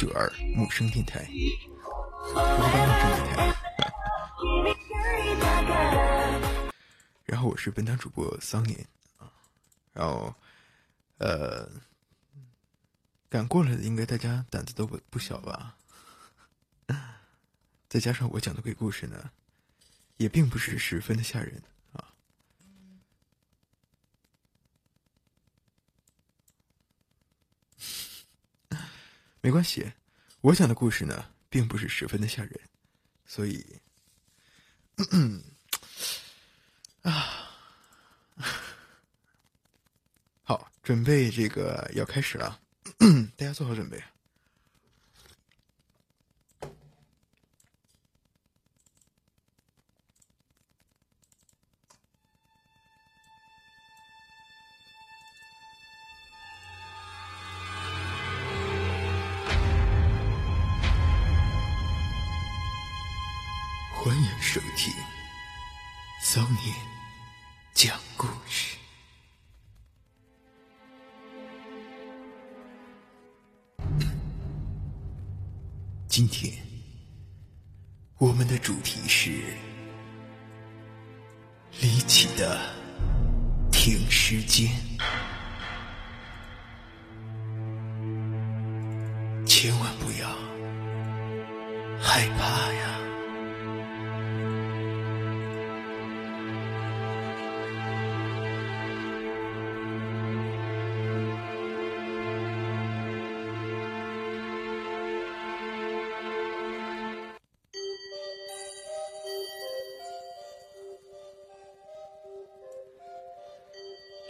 九二陌生电台，我是木生电台。然后我是本档主播桑年啊，然后呃，赶过来的应该大家胆子都不不小吧？再加上我讲的鬼故事呢，也并不是十分的吓人没关系，我讲的故事呢，并不是十分的吓人，所以，啊，好，准备这个要开始了，大家做好准备。收听骚年讲故事。今天我们的主题是离奇的停尸间，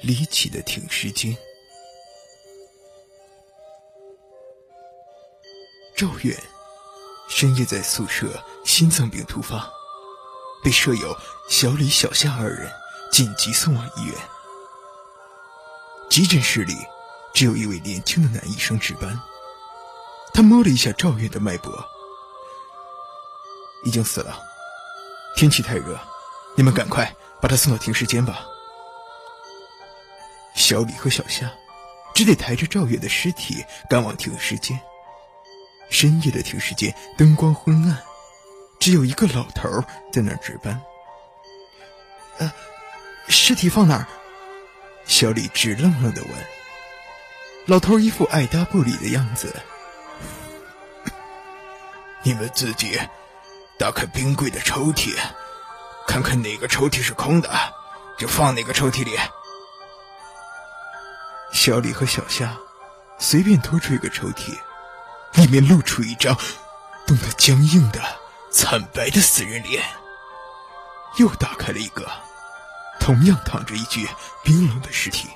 离奇的停尸间。赵远深夜在宿舍心脏病突发，被舍友小李、小夏二人紧急送往医院。急诊室里只有一位年轻的男医生值班。他摸了一下赵远的脉搏，已经死了。天气太热，你们赶快把他送到停尸间吧。小李和小夏只得抬着赵远的尸体赶往停尸间。深夜的停尸间灯光昏暗，只有一个老头在那儿值班。呃，尸体放哪儿？小李直愣愣的问。老头一副爱答不理的样子。你们自己打开冰柜的抽屉，看看哪个抽屉是空的，就放哪个抽屉里。小李和小夏随便拖出一个抽屉，里面露出一张冻得僵硬的、惨白的死人脸。又打开了一个，同样躺着一具冰冷的尸体。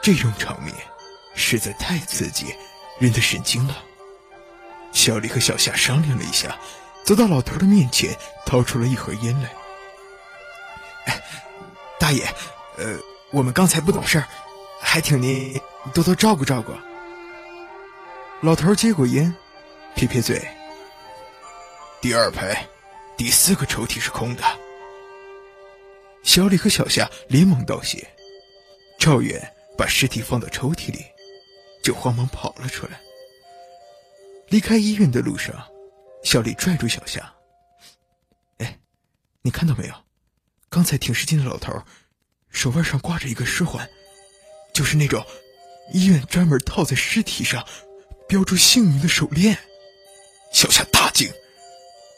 这种场面实在太刺激人的神经了。小李和小夏商量了一下，走到老头的面前，掏出了一盒烟来。大爷，呃，我们刚才不懂事儿。还请您多多照顾照顾。老头接过烟，撇撇嘴。第二排第四个抽屉是空的。小李和小夏连忙道谢。赵远把尸体放到抽屉里，就慌忙跑了出来。离开医院的路上，小李拽住小夏：“哎，你看到没有？刚才停尸间的老头手腕上挂着一个尸环。”就是那种医院专门套在尸体上标注姓名的手链。小夏大惊，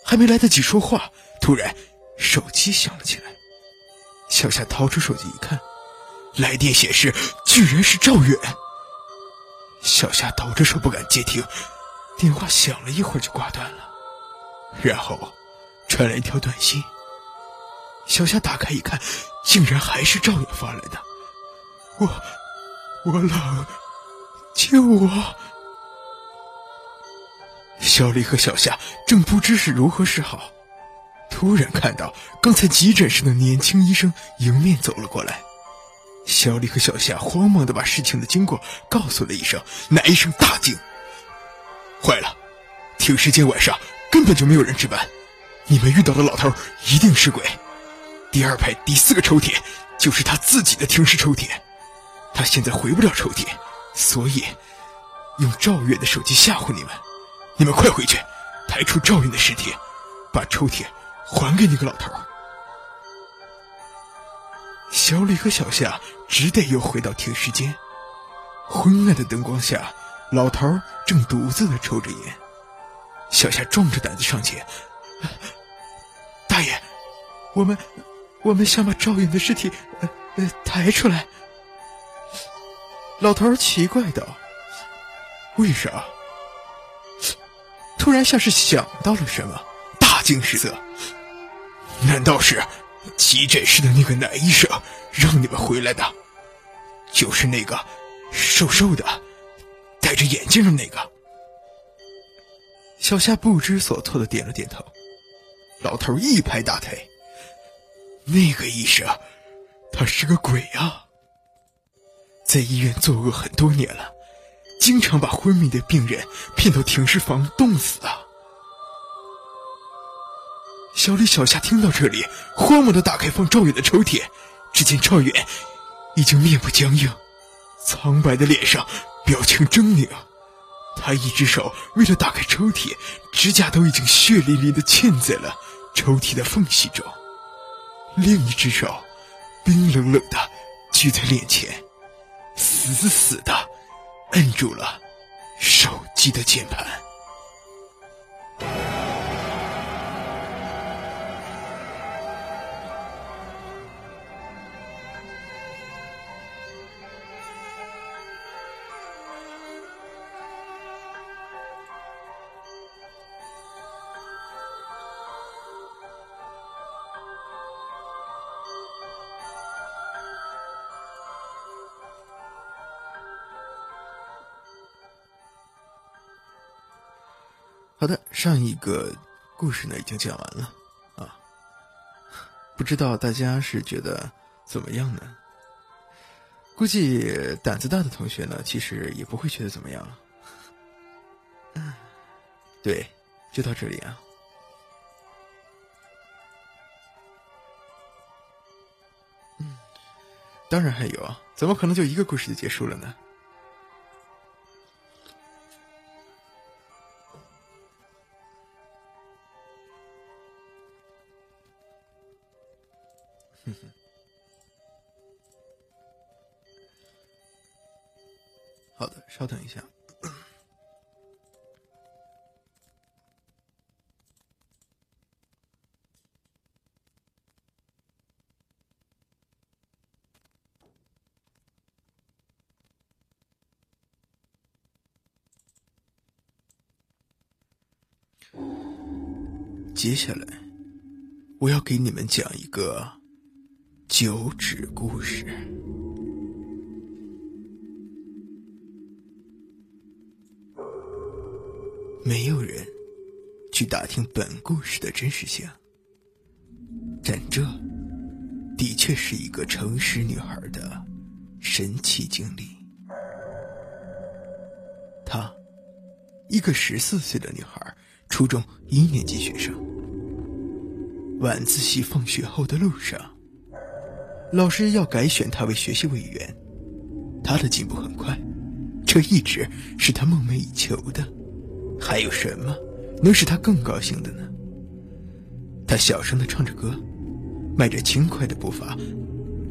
还没来得及说话，突然手机响了起来。小夏掏出手机一看，来电显示居然是赵远。小夏抖着手不敢接听，电话响了一会儿就挂断了，然后传来一条短信。小夏打开一看，竟然还是赵远发来的。我。我冷，救我！小李和小夏正不知是如何是好，突然看到刚才急诊室的年轻医生迎面走了过来。小李和小夏慌忙的把事情的经过告诉了医生。男医生大惊：“坏了，停尸间晚上根本就没有人值班，你们遇到的老头一定是鬼。第二排第四个抽屉就是他自己的停尸抽屉。”他现在回不了抽屉，所以用赵月的手机吓唬你们。你们快回去，抬出赵云的尸体，把抽屉还给那个老头。小李和小夏只得又回到停尸间。昏暗的灯光下，老头正独自的抽着烟。小夏壮着胆子上前：“大爷，我们，我们想把赵云的尸体，呃呃，抬出来。”老头奇怪道：“为啥？”突然像是想到了什么，大惊失色。难道是急诊室的那个男医生让你们回来的？就是那个瘦瘦的、戴着眼镜的那个？小夏不知所措的点了点头。老头一拍大腿：“那个医生，他是个鬼啊！在医院作恶很多年了。”经常把昏迷的病人骗到停尸房冻死啊！小李、小夏听到这里，慌忙的打开放赵远的抽屉，只见赵远已经面部僵硬，苍白的脸上表情狰狞。他一只手为了打开抽屉，指甲都已经血淋淋的嵌在了抽屉的缝隙中，另一只手冰冷冷的举在脸前，死死的。摁住了手机的键盘。好的，上一个故事呢已经讲完了啊，不知道大家是觉得怎么样呢？估计胆子大的同学呢，其实也不会觉得怎么样。对，就到这里啊。嗯，当然还有啊，怎么可能就一个故事就结束了呢？稍等一下。接下来，我要给你们讲一个。九指故事。听本故事的真实性，但这的确是一个诚实女孩的神奇经历。她，一个十四岁的女孩，初中一年级学生。晚自习放学后的路上。老师要改选她为学习委员，她的进步很快，这一直是她梦寐以求的。还有什么能使他更高兴的呢？他小声的唱着歌，迈着轻快的步伐。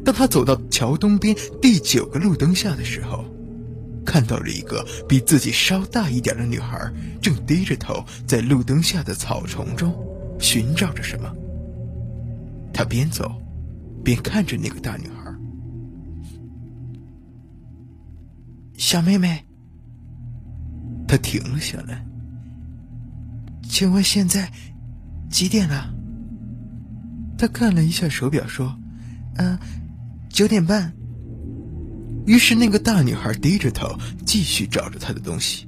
当他走到桥东边第九个路灯下的时候，看到了一个比自己稍大一点的女孩，正低着头在路灯下的草丛中寻找着什么。他边走。边看着那个大女孩，小妹妹。他停了下来，请问现在几点了？他看了一下手表，说：“嗯，九点半。”于是那个大女孩低着头继续找着她的东西，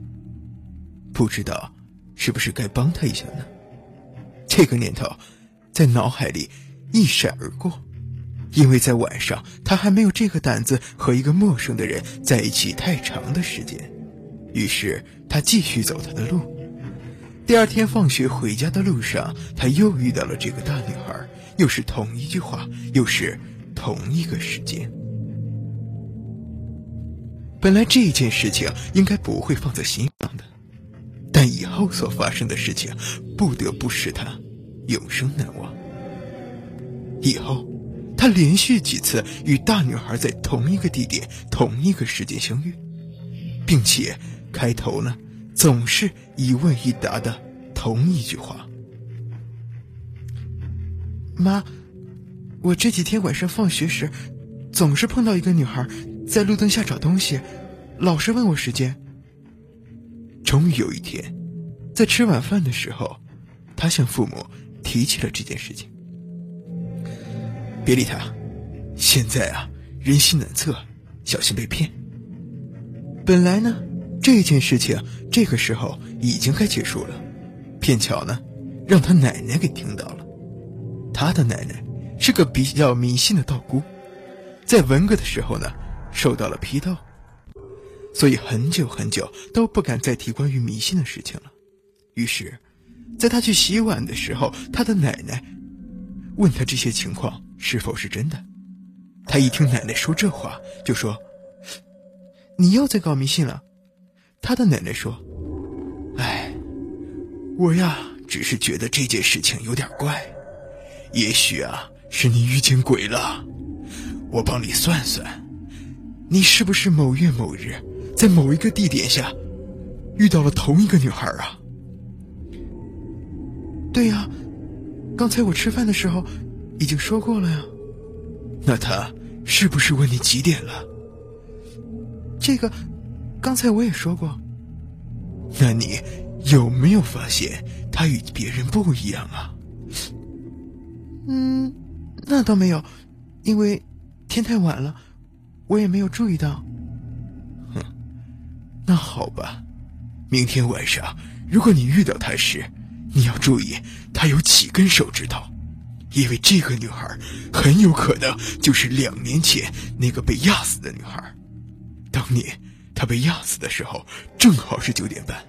不知道是不是该帮她一下呢？这个念头在脑海里一闪而过。因为在晚上，他还没有这个胆子和一个陌生的人在一起太长的时间，于是他继续走他的路。第二天放学回家的路上，他又遇到了这个大女孩，又是同一句话，又是同一个时间。本来这件事情应该不会放在心上的，但以后所发生的事情，不得不使他永生难忘。以后，他连续几次与大女孩在同一个地点、同一个时间相遇，并且开头呢，总是一问一答的同一句话：“妈，我这几天晚上放学时，总是碰到一个女孩。”在路灯下找东西，老是问我时间。终于有一天，在吃晚饭的时候，他向父母提起了这件事情。别理他，现在啊，人心难测，小心被骗。本来呢，这件事情这个时候已经该结束了，偏巧呢，让他奶奶给听到了。他的奶奶是个比较迷信的道姑，在文革的时候呢。受到了批斗，所以很久很久都不敢再提关于迷信的事情了。于是，在他去洗碗的时候，他的奶奶问他这些情况是否是真的。他一听奶奶说这话，就说：“你又在搞迷信了。”他的奶奶说：“哎，我呀，只是觉得这件事情有点怪，也许啊是你遇见鬼了。我帮你算算。”你是不是某月某日，在某一个地点下，遇到了同一个女孩啊？对呀，刚才我吃饭的时候已经说过了呀。那他是不是问你几点了？这个，刚才我也说过。那你有没有发现他与别人不一样啊？嗯，那倒没有，因为天太晚了。我也没有注意到。哼，那好吧，明天晚上如果你遇到她时，你要注意她有几根手指头，因为这个女孩很有可能就是两年前那个被压死的女孩。当年他被压死的时候，正好是九点半，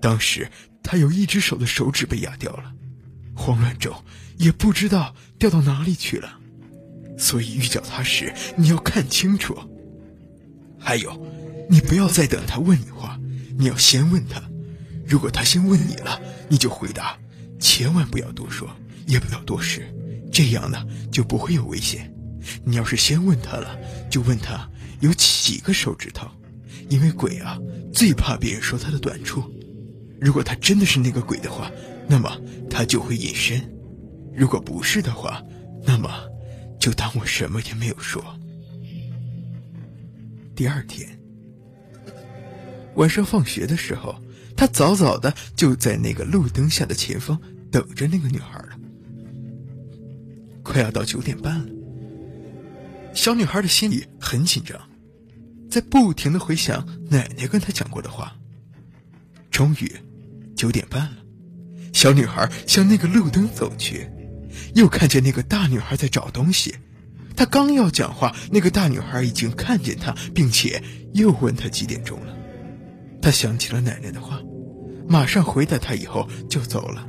当时他有一只手的手指被压掉了，慌乱中也不知道掉到哪里去了。所以遇到他时，你要看清楚。还有，你不要再等他问你话，你要先问他。如果他先问你了，你就回答，千万不要多说，也不要多事，这样呢就不会有危险。你要是先问他了，就问他有几个手指头，因为鬼啊最怕别人说他的短处。如果他真的是那个鬼的话，那么他就会隐身；如果不是的话，那么。就当我什么也没有说。第二天晚上放学的时候，他早早的就在那个路灯下的前方等着那个女孩了。快要到九点半了，小女孩的心里很紧张，在不停的回想奶奶跟他讲过的话。终于，九点半了，小女孩向那个路灯走去。又看见那个大女孩在找东西，他刚要讲话，那个大女孩已经看见他，并且又问他几点钟了。他想起了奶奶的话，马上回答她，以后就走了。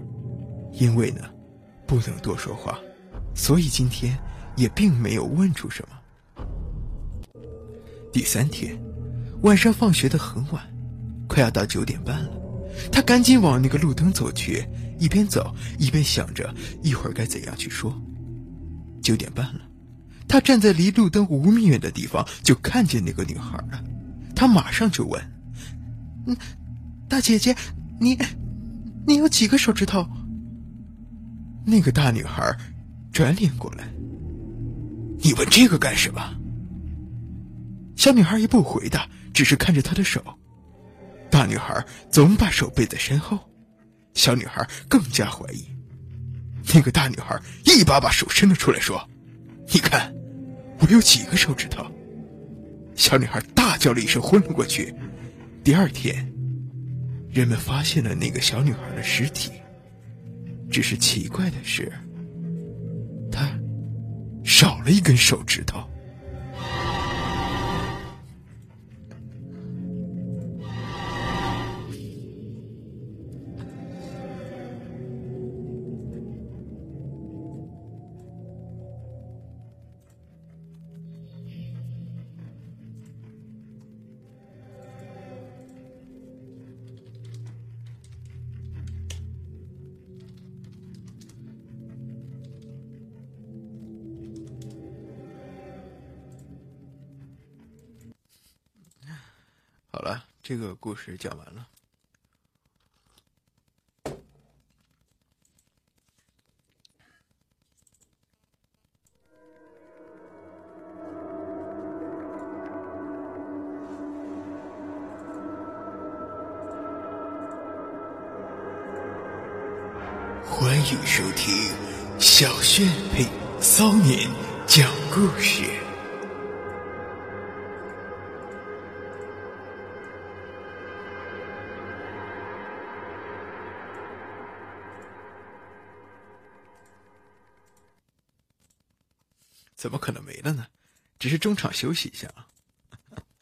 因为呢，不能多说话，所以今天也并没有问出什么。第三天晚上放学的很晚，快要到九点半了，他赶紧往那个路灯走去。一边走一边想着一会儿该怎样去说。九点半了，他站在离路灯五米远的地方，就看见那个女孩了。他马上就问：“嗯，大姐姐，你你有几个手指头？”那个大女孩转脸过来：“你问这个干什么？”小女孩也不回答，只是看着他的手。大女孩总把手背在身后。小女孩更加怀疑，那个大女孩一把把手伸了出来，说：“你看，我有几个手指头？”小女孩大叫了一声，昏了过去。第二天，人们发现了那个小女孩的尸体，只是奇怪的是，她少了一根手指头。好了，这个故事讲完了。欢迎收听小轩中场休息一下啊。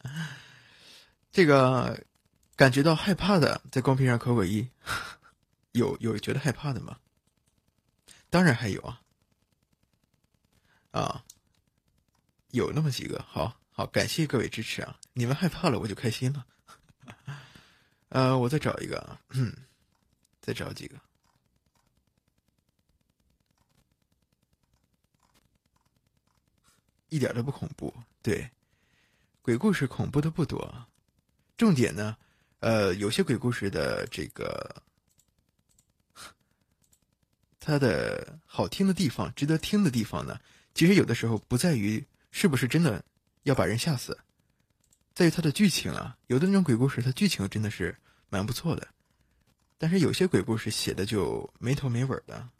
这个感觉到害怕的，在公屏上扣个一。有有觉得害怕的吗？当然还有啊，啊，有那么几个，好好感谢各位支持啊！你们害怕了，我就开心了。呃，我再找一个啊，嗯，再找几个，一点都不恐怖。对，鬼故事恐怖的不多，重点呢，呃，有些鬼故事的这个。它的好听的地方，值得听的地方呢，其实有的时候不在于是不是真的要把人吓死，在于它的剧情啊。有的那种鬼故事，它剧情真的是蛮不错的，但是有些鬼故事写的就没头没尾的。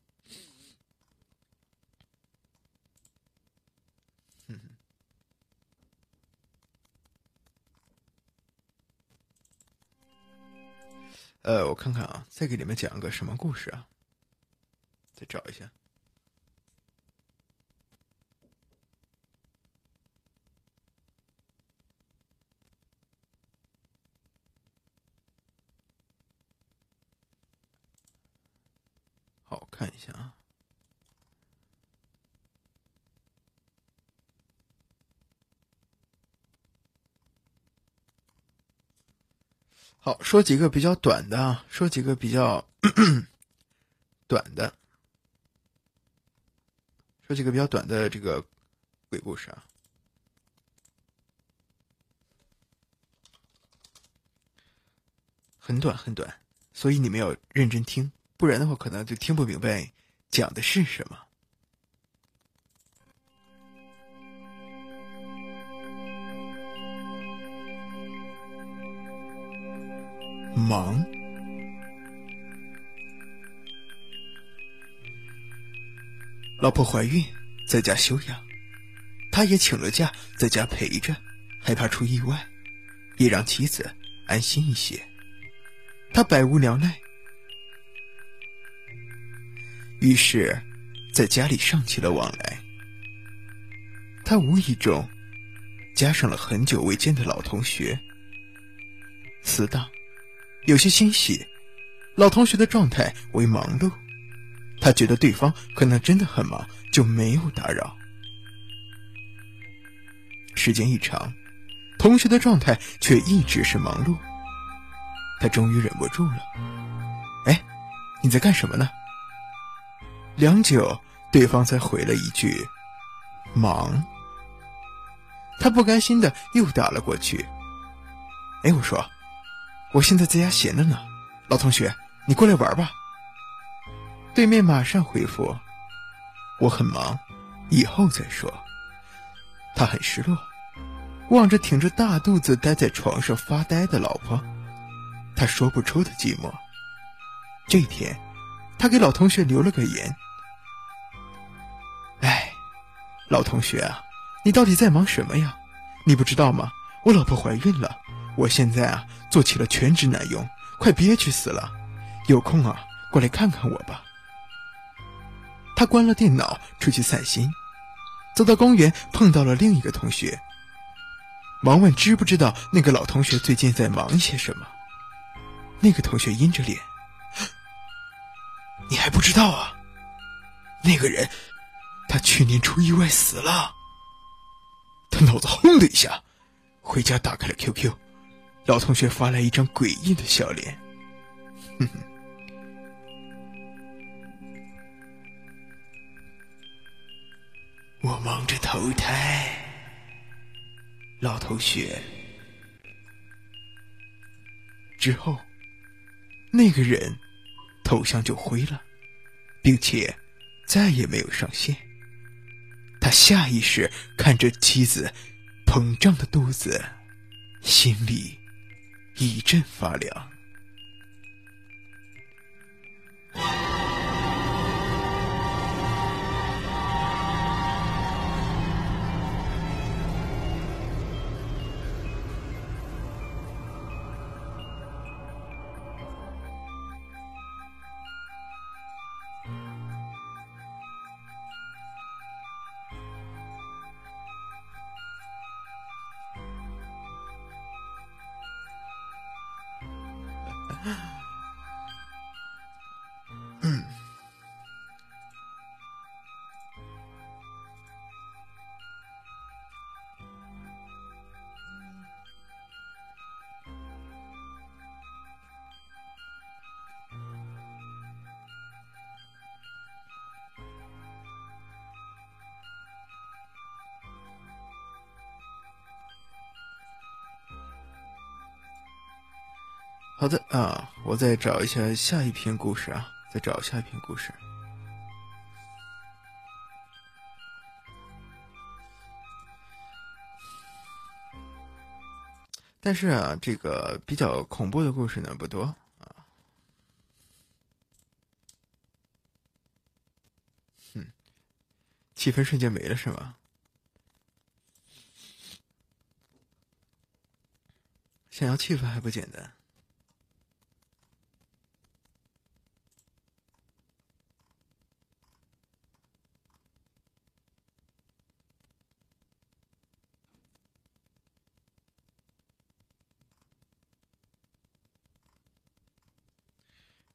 呃，我看看啊，再给你们讲个什么故事啊？再找一下，好看一下啊。好，说几个比较短的啊，说几个比较短的。说几个比较短的这个鬼故事啊，很短很短，所以你们要认真听，不然的话可能就听不明白讲的是什么。忙。老婆怀孕，在家休养，他也请了假，在家陪着，害怕出意外，也让妻子安心一些。他百无聊赖，于是，在家里上起了往来。他无意中加上了很久未见的老同学，死党，有些欣喜。老同学的状态为忙碌。他觉得对方可能真的很忙，就没有打扰。时间一长，同学的状态却一直是忙碌。他终于忍不住了：“哎，你在干什么呢？”良久，对方才回了一句：“忙。”他不甘心的又打了过去：“哎，我说，我现在在家闲着呢，老同学，你过来玩吧。”对面马上回复：“我很忙，以后再说。”他很失落，望着挺着大肚子待在床上发呆的老婆，他说不出的寂寞。这一天，他给老同学留了个言：“哎，老同学啊，你到底在忙什么呀？你不知道吗？我老婆怀孕了，我现在啊做起了全职男佣，快憋屈死了。有空啊，过来看看我吧。”他关了电脑，出去散心，走到公园，碰到了另一个同学。忙问知不知道那个老同学最近在忙些什么？那个同学阴着脸：“你还不知道啊？那个人，他去年出意外死了。”他脑子轰的一下，回家打开了 QQ，老同学发来一张诡异的笑脸，哼哼。我忙着投胎，老同学，之后，那个人头像就灰了，并且再也没有上线。他下意识看着妻子膨胀的肚子，心里一阵发凉。好的啊，我再找一下下一篇故事啊，再找下一篇故事。但是啊，这个比较恐怖的故事呢不多啊。哼，气氛瞬间没了是吗？想要气氛还不简单。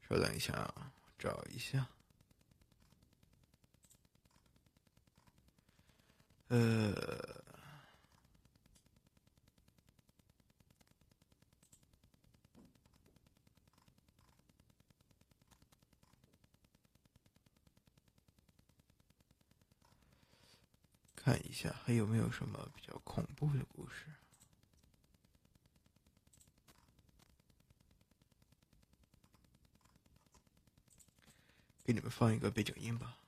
稍等一下啊，找一下。呃，看一下还有没有什么比较恐怖的故事。给你们放一个背景音吧。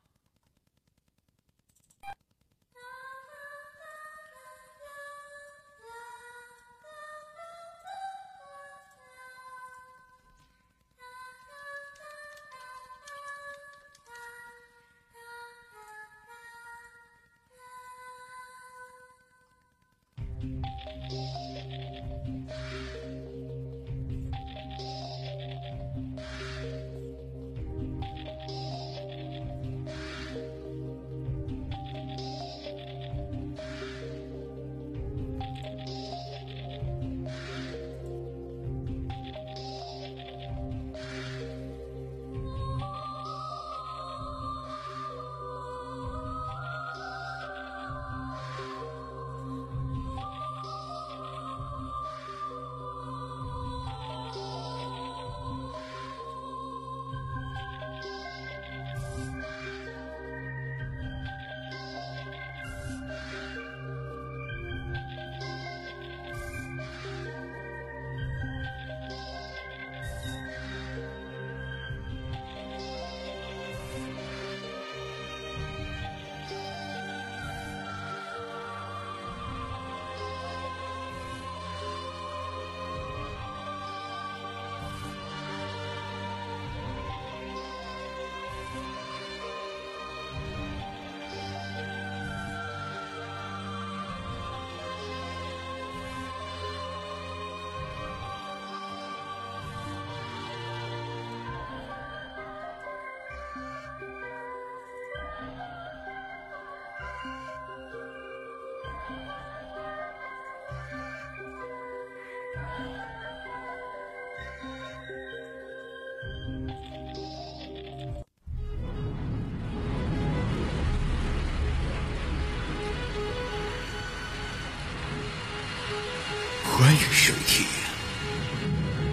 欢迎收听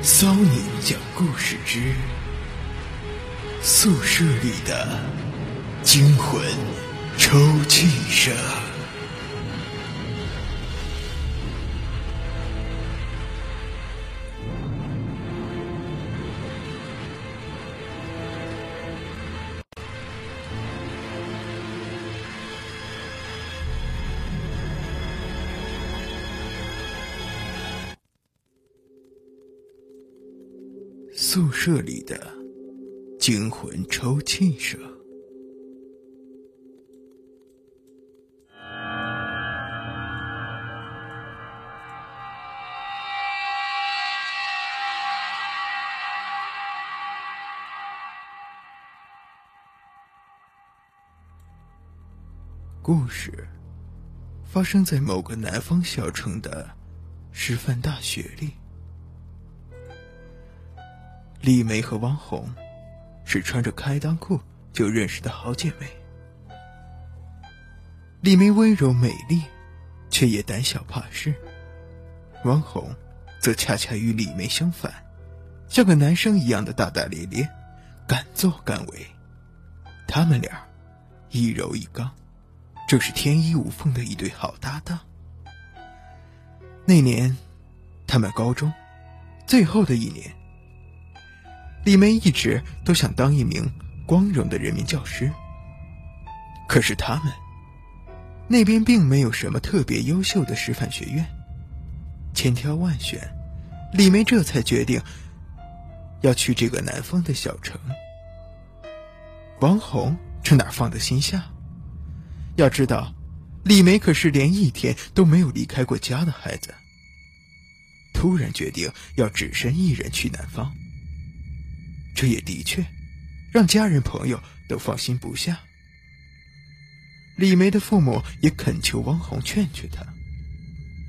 骚年讲故事之宿舍里的惊魂抽泣声。舍里的惊魂抽泣声。故事发生在某个南方小城的师范大学里。李梅和汪红是穿着开裆裤就认识的好姐妹。李梅温柔美丽，却也胆小怕事；汪红则恰恰与李梅相反，像个男生一样的大大咧咧，敢作敢为。他们俩一柔一刚。正是天衣无缝的一对好搭档。那年，他们高中最后的一年，李梅一直都想当一名光荣的人民教师。可是他们那边并没有什么特别优秀的师范学院，千挑万选，李梅这才决定要去这个南方的小城。王红这哪放得心下？要知道，李梅可是连一天都没有离开过家的孩子。突然决定要只身一人去南方，这也的确让家人朋友都放心不下。李梅的父母也恳求汪红劝劝她，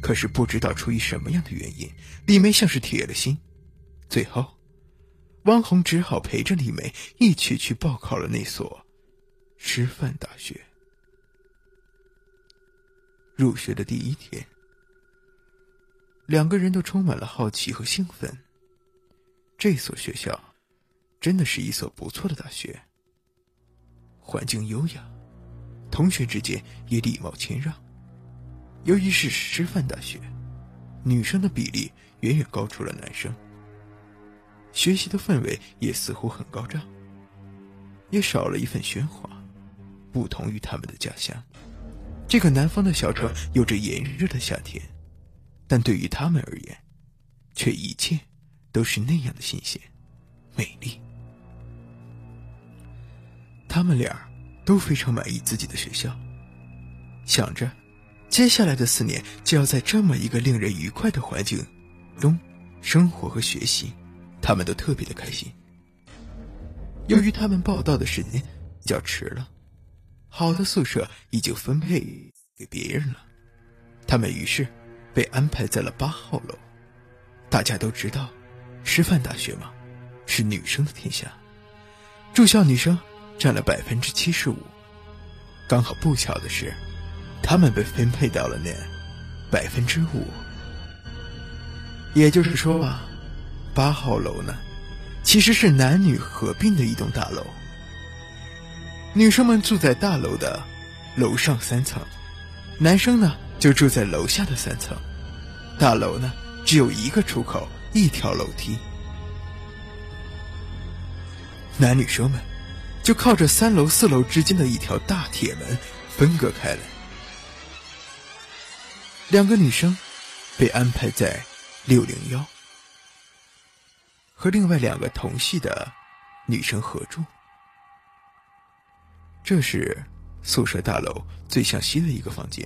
可是不知道出于什么样的原因，李梅像是铁了心。最后，汪红只好陪着李梅一起去报考了那所师范大学。入学的第一天，两个人都充满了好奇和兴奋。这所学校真的是一所不错的大学，环境优雅，同学之间也礼貌谦让。由于是师范大学，女生的比例远远高出了男生，学习的氛围也似乎很高涨，也少了一份喧哗，不同于他们的家乡。这个南方的小城有着炎热的夏天，但对于他们而言，却一切都是那样的新鲜、美丽。他们俩都非常满意自己的学校，想着接下来的四年就要在这么一个令人愉快的环境中生活和学习，他们都特别的开心。由于他们报到的时间比较迟了。好的宿舍已经分配给别人了，他们于是被安排在了八号楼。大家都知道，师范大学嘛，是女生的天下，住校女生占了百分之七十五。刚好不巧的是，他们被分配到了那百分之五。也就是说啊，八号楼呢，其实是男女合并的一栋大楼。女生们住在大楼的楼上三层，男生呢就住在楼下的三层。大楼呢只有一个出口，一条楼梯。男女生们就靠着三楼四楼之间的一条大铁门分隔开来。两个女生被安排在六零幺，和另外两个同系的女生合住。这是宿舍大楼最向西的一个房间，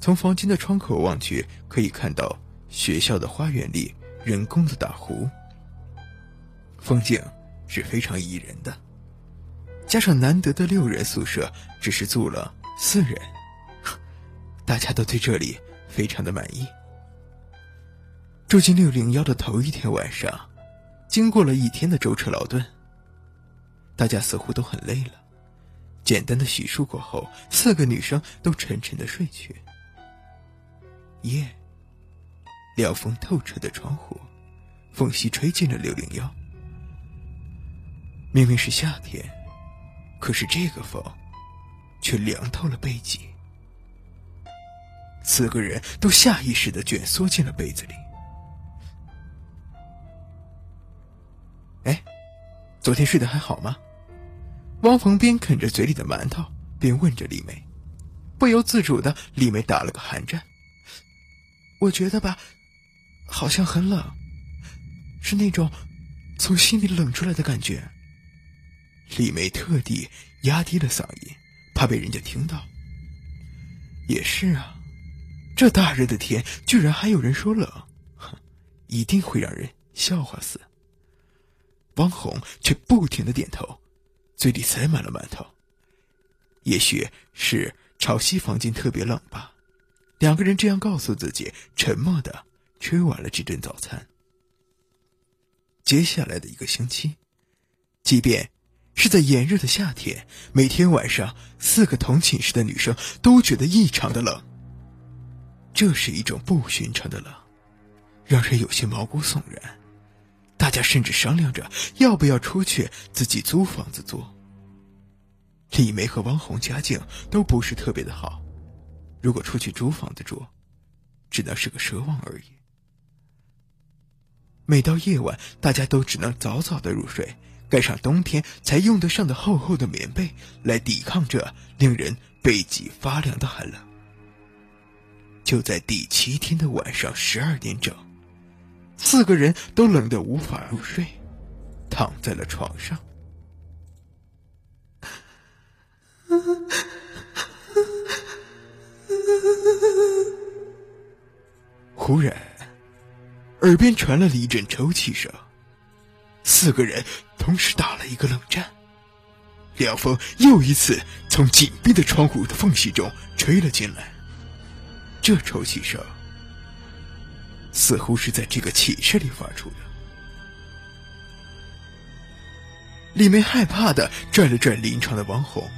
从房间的窗口望去，可以看到学校的花园里人工的大湖，风景是非常宜人的。加上难得的六人宿舍只是住了四人，大家都对这里非常的满意。住进六零幺的头一天晚上，经过了一天的舟车劳顿，大家似乎都很累了。简单的洗漱过后，四个女生都沉沉的睡去。夜，凉风透彻的窗户，缝隙吹进了六零幺。明明是夏天，可是这个风，却凉透了背脊。四个人都下意识的卷缩进了被子里。哎，昨天睡得还好吗？汪逢边啃着嘴里的馒头，边问着李梅，不由自主的，李梅打了个寒战。我觉得吧，好像很冷，是那种从心里冷出来的感觉。李梅特地压低了嗓音，怕被人家听到。也是啊，这大热的天，居然还有人说冷，哼，一定会让人笑话死。汪红却不停的点头，嘴里塞满了馒头。也许是潮汐房间特别冷吧，两个人这样告诉自己，沉默的吃完了这顿早餐。接下来的一个星期，即便。是在炎热的夏天，每天晚上，四个同寝室的女生都觉得异常的冷。这是一种不寻常的冷，让人有些毛骨悚然。大家甚至商量着要不要出去自己租房子住。李梅和汪红家境都不是特别的好，如果出去租房子住，只能是个奢望而已。每到夜晚，大家都只能早早的入睡。盖上冬天才用得上的厚厚的棉被，来抵抗这令人背脊发凉的寒冷。就在第七天的晚上十二点整，四个人都冷得无法入睡，躺在了床上。忽然，耳边传来了一阵抽泣声。四个人同时打了一个冷战，凉风又一次从紧闭的窗户的缝隙中吹了进来。这抽泣声似乎是在这个寝室里发出的。李梅害怕的拽了拽临床的王红，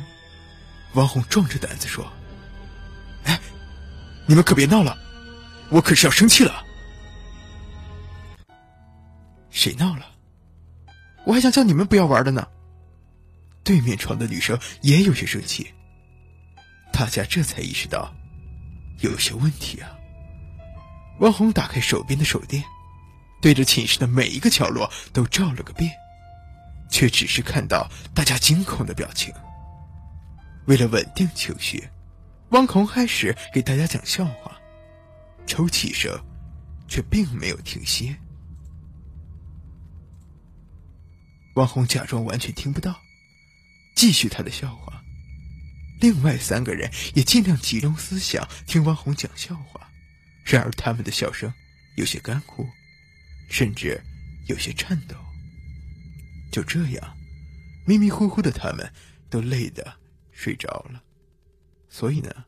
王红壮着胆子说：“哎，你们可别闹了，我可是要生气了。”谁闹了？我还想叫你们不要玩的呢。对面床的女生也有些生气。大家这才意识到，有些问题啊。王红打开手边的手电，对着寝室的每一个角落都照了个遍，却只是看到大家惊恐的表情。为了稳定情绪，汪红开始给大家讲笑话，抽泣声却并没有停歇。王红假装完全听不到，继续他的笑话。另外三个人也尽量集中思想听王红讲笑话，然而他们的笑声有些干枯，甚至有些颤抖。就这样，迷迷糊糊的他们都累得睡着了。所以呢，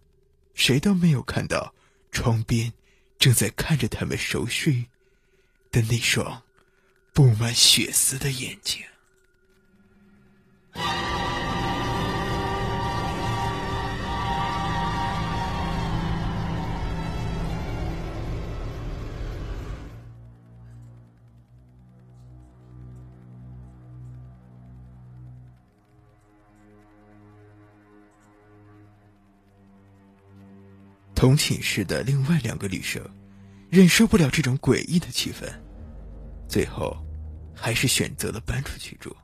谁都没有看到窗边正在看着他们熟睡的那双布满血丝的眼睛。同寝室的另外两个女生，忍受不了这种诡异的气氛，最后，还是选择了搬出去住。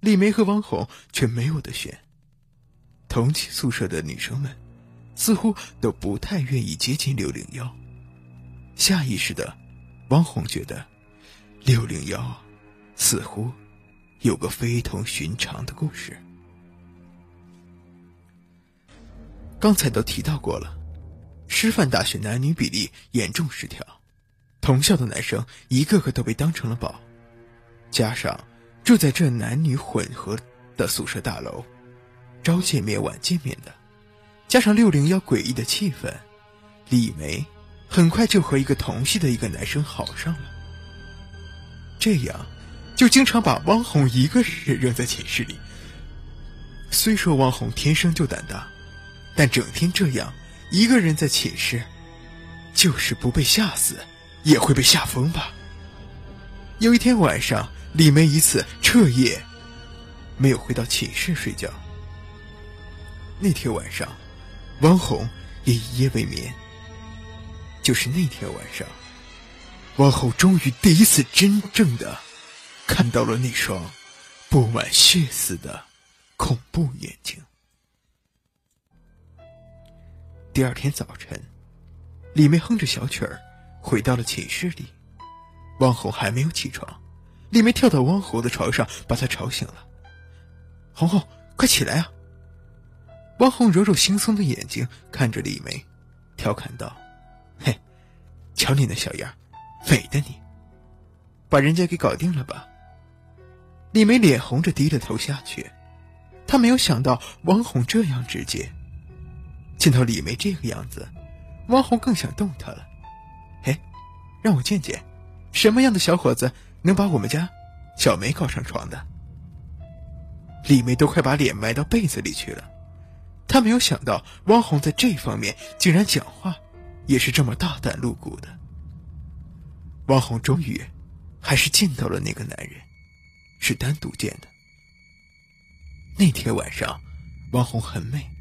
李梅和王红却没有的选。同寝宿舍的女生们，似乎都不太愿意接近六零幺。下意识的，王红觉得，六零幺似乎有个非同寻常的故事。刚才都提到过了，师范大学男女比例严重失调，同校的男生一个个都被当成了宝，加上住在这男女混合的宿舍大楼，朝见面晚见面的，加上六零幺诡异的气氛，李梅很快就和一个同系的一个男生好上了。这样，就经常把汪红一个人扔在寝室里。虽说汪红天生就胆大。但整天这样一个人在寝室，就是不被吓死，也会被吓疯吧。有一天晚上，李梅一次彻夜没有回到寝室睡觉。那天晚上，王红也一夜未眠。就是那天晚上，王红终于第一次真正的看到了那双布满血丝的恐怖眼睛。第二天早晨，李梅哼着小曲儿回到了寝室里。王红还没有起床，李梅跳到汪红的床上，把她吵醒了。红红，快起来啊！汪红揉揉惺忪的眼睛，看着李梅，调侃道：“嘿，瞧你那小样，美的你，把人家给搞定了吧？”李梅脸红着低着头下去，她没有想到汪红这样直接。见到李梅这个样子，汪红更想动她了。哎，让我见见，什么样的小伙子能把我们家小梅搞上床的？李梅都快把脸埋到被子里去了，她没有想到汪红在这方面竟然讲话也是这么大胆露骨的。汪红终于还是见到了那个男人，是单独见的。那天晚上，汪红很美。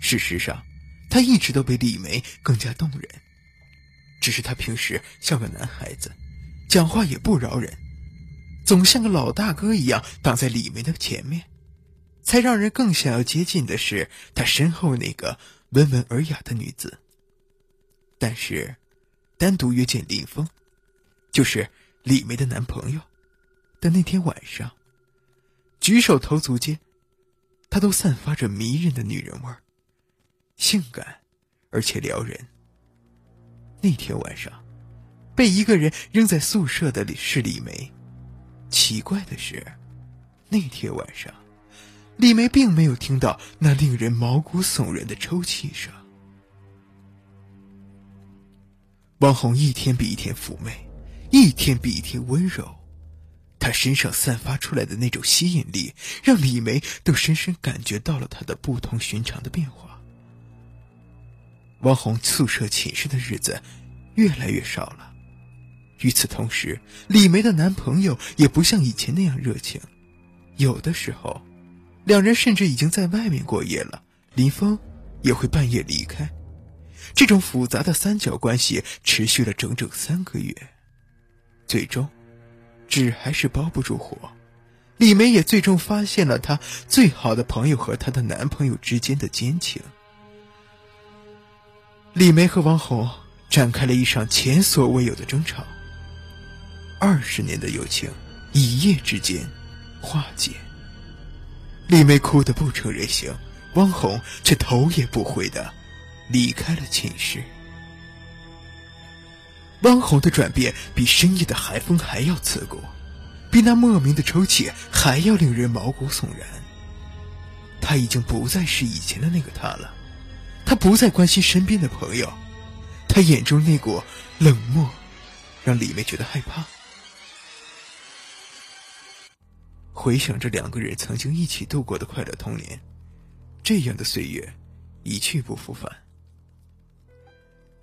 事实上，他一直都比李梅更加动人。只是他平时像个男孩子，讲话也不饶人，总像个老大哥一样挡在李梅的前面，才让人更想要接近的是他身后那个温文尔雅的女子。但是，单独约见林峰，就是李梅的男朋友的那天晚上，举手投足间，他都散发着迷人的女人味儿。性感，而且撩人。那天晚上，被一个人扔在宿舍的是李梅。奇怪的是，那天晚上，李梅并没有听到那令人毛骨悚然的抽泣声。王红一天比一天妩媚，一天比一天温柔，她身上散发出来的那种吸引力，让李梅都深深感觉到了她的不同寻常的变化。王红宿舍寝室的日子越来越少了。与此同时，李梅的男朋友也不像以前那样热情，有的时候，两人甚至已经在外面过夜了。林峰也会半夜离开。这种复杂的三角关系持续了整整三个月，最终，纸还是包不住火。李梅也最终发现了她最好的朋友和她的男朋友之间的奸情。李梅和王红展开了一场前所未有的争吵。二十年的友情，一夜之间化解。李梅哭得不成人形，汪红却头也不回的离开了寝室。汪红的转变比深夜的寒风还要刺骨，比那莫名的抽泣还要令人毛骨悚然。他已经不再是以前的那个他了。他不再关心身边的朋友，他眼中那股冷漠，让李梅觉得害怕。回想着两个人曾经一起度过的快乐童年，这样的岁月一去不复返。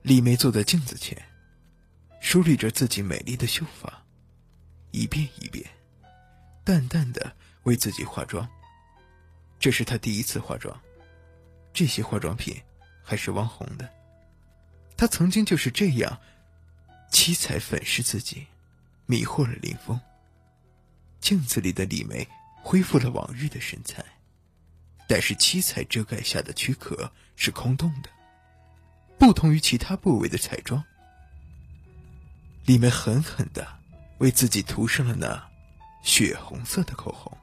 李梅坐在镜子前，梳理着自己美丽的秀发，一遍一遍，淡淡的为自己化妆。这是她第一次化妆，这些化妆品。还是汪红的，他曾经就是这样，七彩粉饰自己，迷惑了林峰。镜子里的李梅恢复了往日的身材，但是七彩遮盖下的躯壳是空洞的，不同于其他部位的彩妆。李梅狠狠的为自己涂上了那血红色的口红，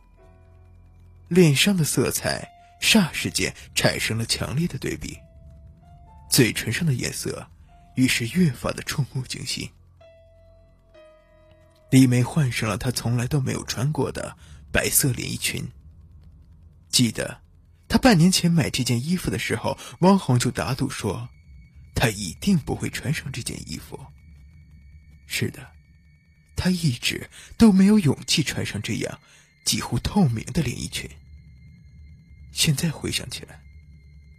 脸上的色彩霎时间产生了强烈的对比。嘴唇上的颜色，于是越发的触目惊心。李梅换上了她从来都没有穿过的白色连衣裙。记得，她半年前买这件衣服的时候，汪红就打赌说，她一定不会穿上这件衣服。是的，她一直都没有勇气穿上这样几乎透明的连衣裙。现在回想起来，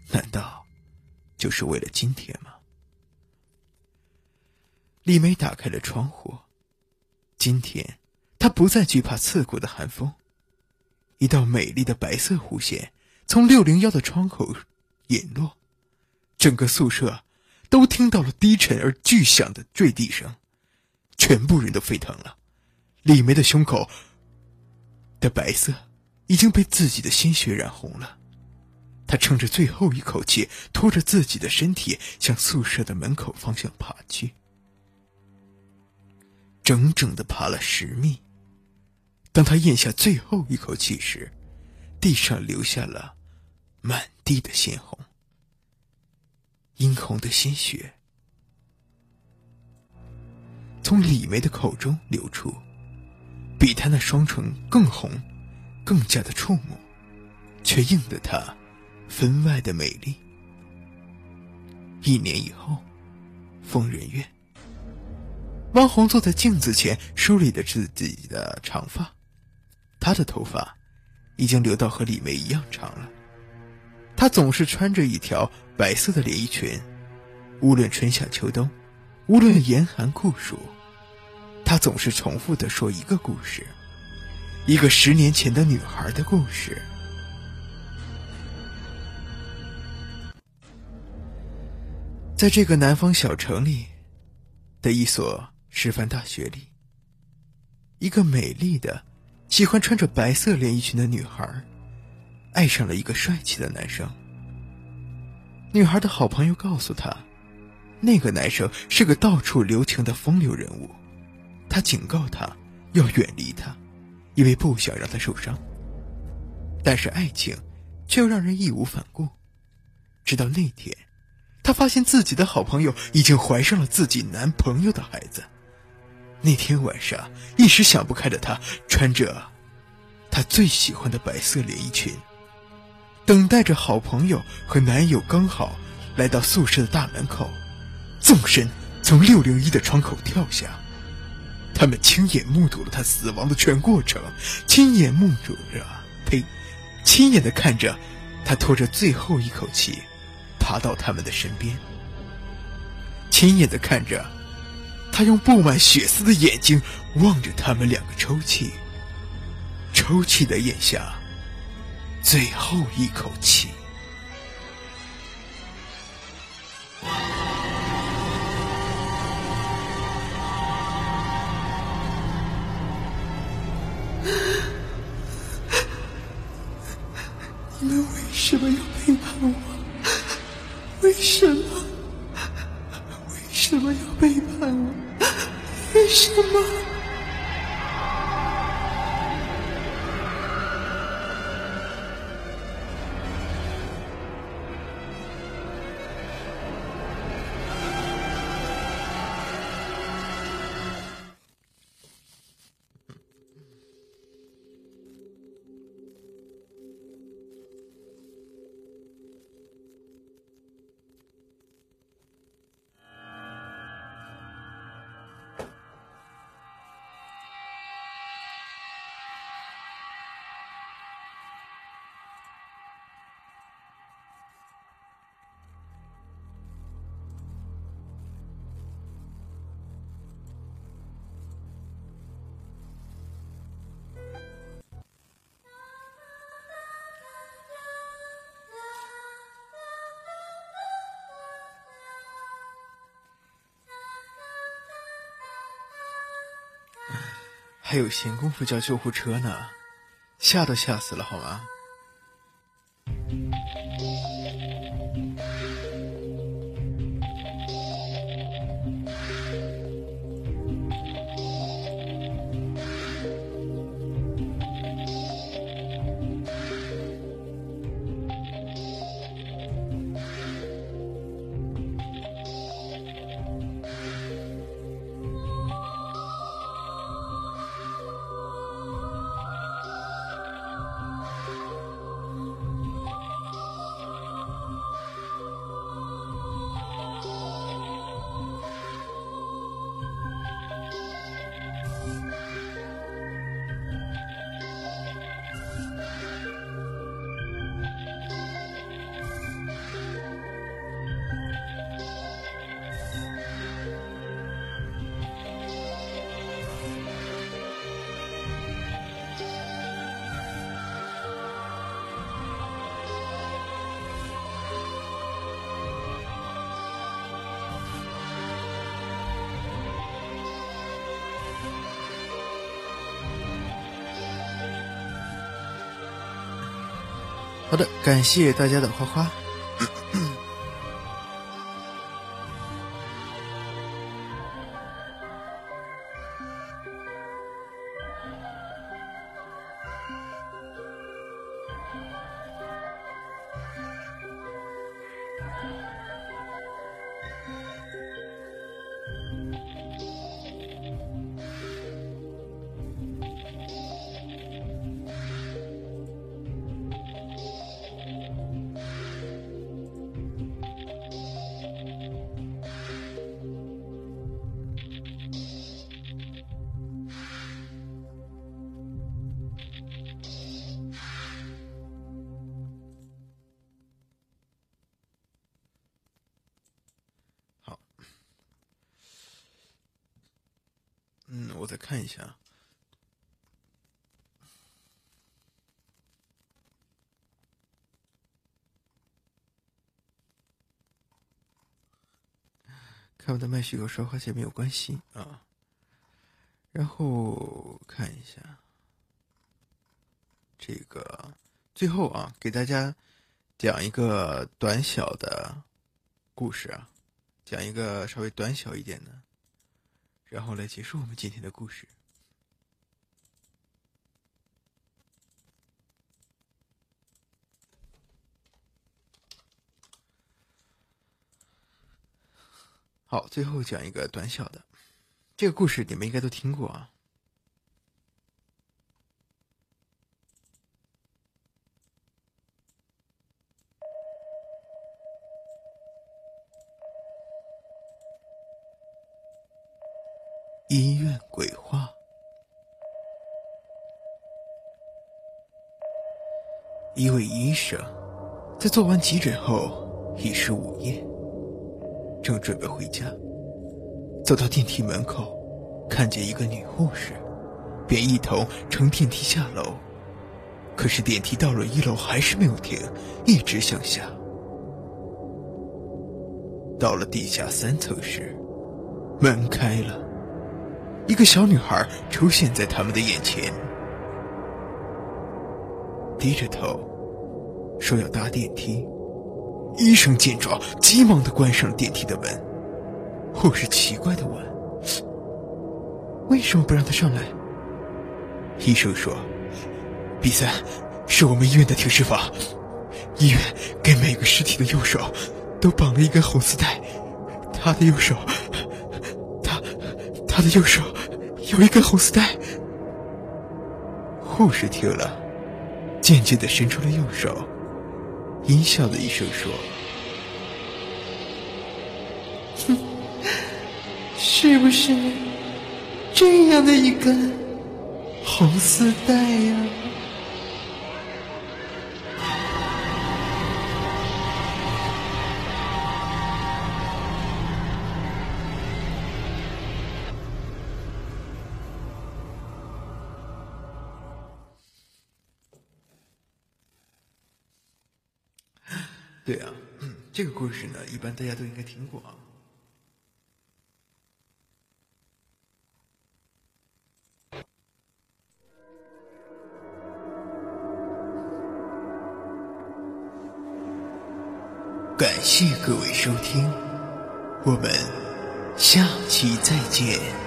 难道？就是为了今天吗？李梅打开了窗户，今天她不再惧怕刺骨的寒风。一道美丽的白色弧线从六零幺的窗口引落，整个宿舍都听到了低沉而巨响的坠地声，全部人都沸腾了。李梅的胸口的白色已经被自己的鲜血染红了。他撑着最后一口气，拖着自己的身体向宿舍的门口方向爬去。整整的爬了十米，当他咽下最后一口气时，地上留下了满地的鲜红，殷红的鲜血从李梅的口中流出，比他那双唇更红，更加的触目，却映得她分外的美丽。一年以后，疯人院，汪红坐在镜子前，梳理着自己的长发。她的头发已经留到和李梅一样长了。她总是穿着一条白色的连衣裙，无论春夏秋冬，无论严寒酷暑，她总是重复的说一个故事，一个十年前的女孩的故事。在这个南方小城里的一所师范大学里，一个美丽的。喜欢穿着白色连衣裙的女孩，爱上了一个帅气的男生。女孩的好朋友告诉她，那个男生是个到处留情的风流人物，他警告她要远离他，因为不想让他受伤。但是爱情却又让人义无反顾。直到那天，她发现自己的好朋友已经怀上了自己男朋友的孩子。那天晚上，一时想不开的她，穿着她最喜欢的白色连衣裙，等待着好朋友和男友刚好来到宿舍的大门口，纵身从六零一的窗口跳下。他们亲眼目睹了他死亡的全过程，亲眼目睹着，呸，亲眼的看着他拖着最后一口气爬到他们的身边，亲眼的看着。他用布满血丝的眼睛望着他们两个抽泣，抽泣的咽下最后一口气。你们为什么要背叛我？什么？为什么要背叛我？为什么？还有闲工夫叫救护车呢，吓都吓死了，好吗？好的，感谢大家的花花。看我的麦序和说话键没有关系啊。然后看一下这个，最后啊，给大家讲一个短小的故事啊，讲一个稍微短小一点的，然后来结束我们今天的故事。好，最后讲一个短小的。这个故事你们应该都听过啊。医院鬼话。一位医生在做完急诊后，已是午夜，正准备回家。走到电梯门口，看见一个女护士，便一同乘电梯下楼。可是电梯到了一楼还是没有停，一直向下。到了地下三层时，门开了，一个小女孩出现在他们的眼前，低着头说要搭电梯。医生见状，急忙的关上了电梯的门。护士奇怪的问：“为什么不让他上来？”医生说：“比赛是我们医院的停尸房，医院给每个尸体的右手都绑了一根红丝带，他的右手，他他的右手有一根红丝带。”护士听了，渐渐的伸出了右手，阴笑的一声说。哼 是不是这样的一根红丝带呀？对啊，这个故事呢，一般大家都应该听过啊。感谢各位收听，我们下期再见。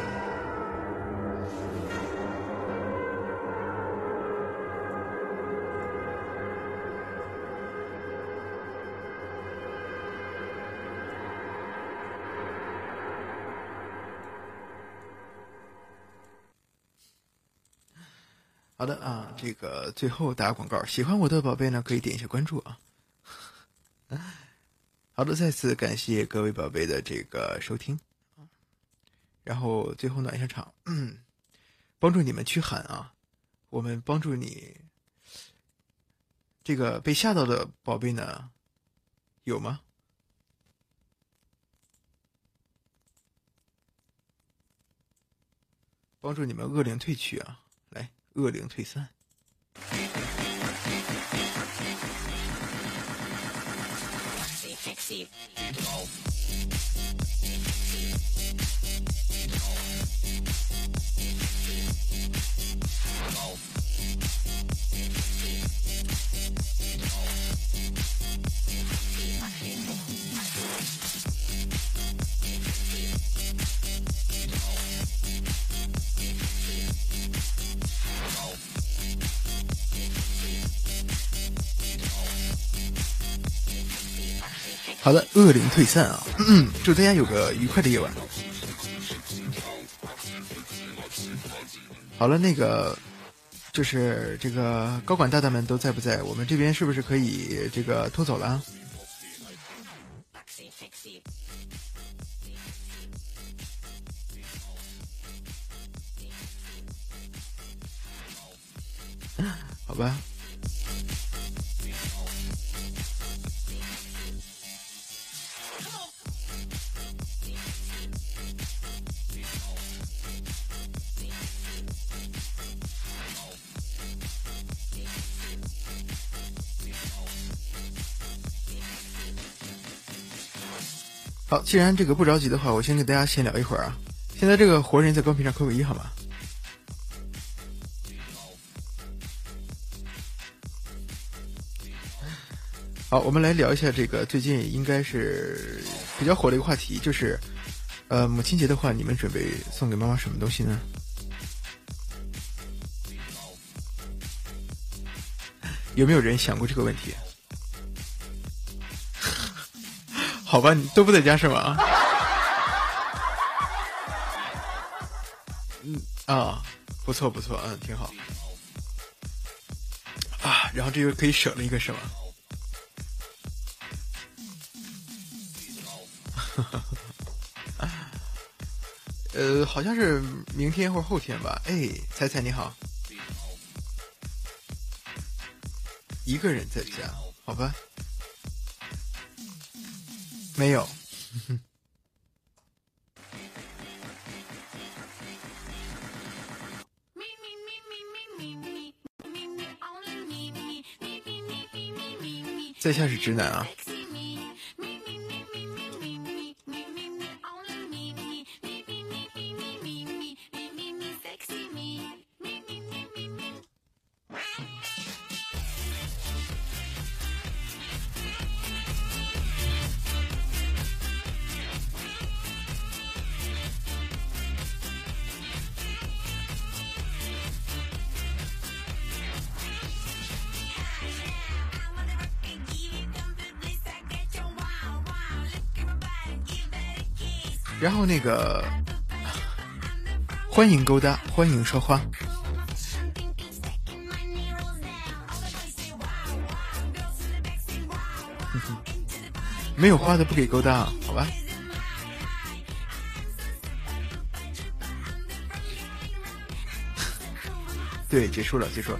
这个最后打个广告，喜欢我的宝贝呢，可以点一下关注啊。好的，再次感谢各位宝贝的这个收听，然后最后暖一下场，帮助你们驱寒啊！我们帮助你，这个被吓到的宝贝呢，有吗？帮助你们恶灵退去啊！来，恶灵退散。Sexy, sexy, go. Sexy, go. 好的，恶灵退散啊！祝大家有个愉快的夜晚。好了，那个就是这个高管大大们都在不在？我们这边是不是可以这个拖走了？既然这个不着急的话，我先给大家闲聊一会儿啊。现在这个活人在公屏上扣个一好吗？好，我们来聊一下这个最近应该是比较火的一个话题，就是呃母亲节的话，你们准备送给妈妈什么东西呢？有没有人想过这个问题？好吧，你都不在家是吗？嗯啊，不错不错，嗯，挺好。啊，然后这又可以省了一个是吗？呃，好像是明天或者后天吧。哎，彩彩你好。一个人在家，好吧？没有。在下是直男啊。那个，欢迎勾搭，欢迎说话。没有花的不给勾搭，好吧？对，结束了，结束了。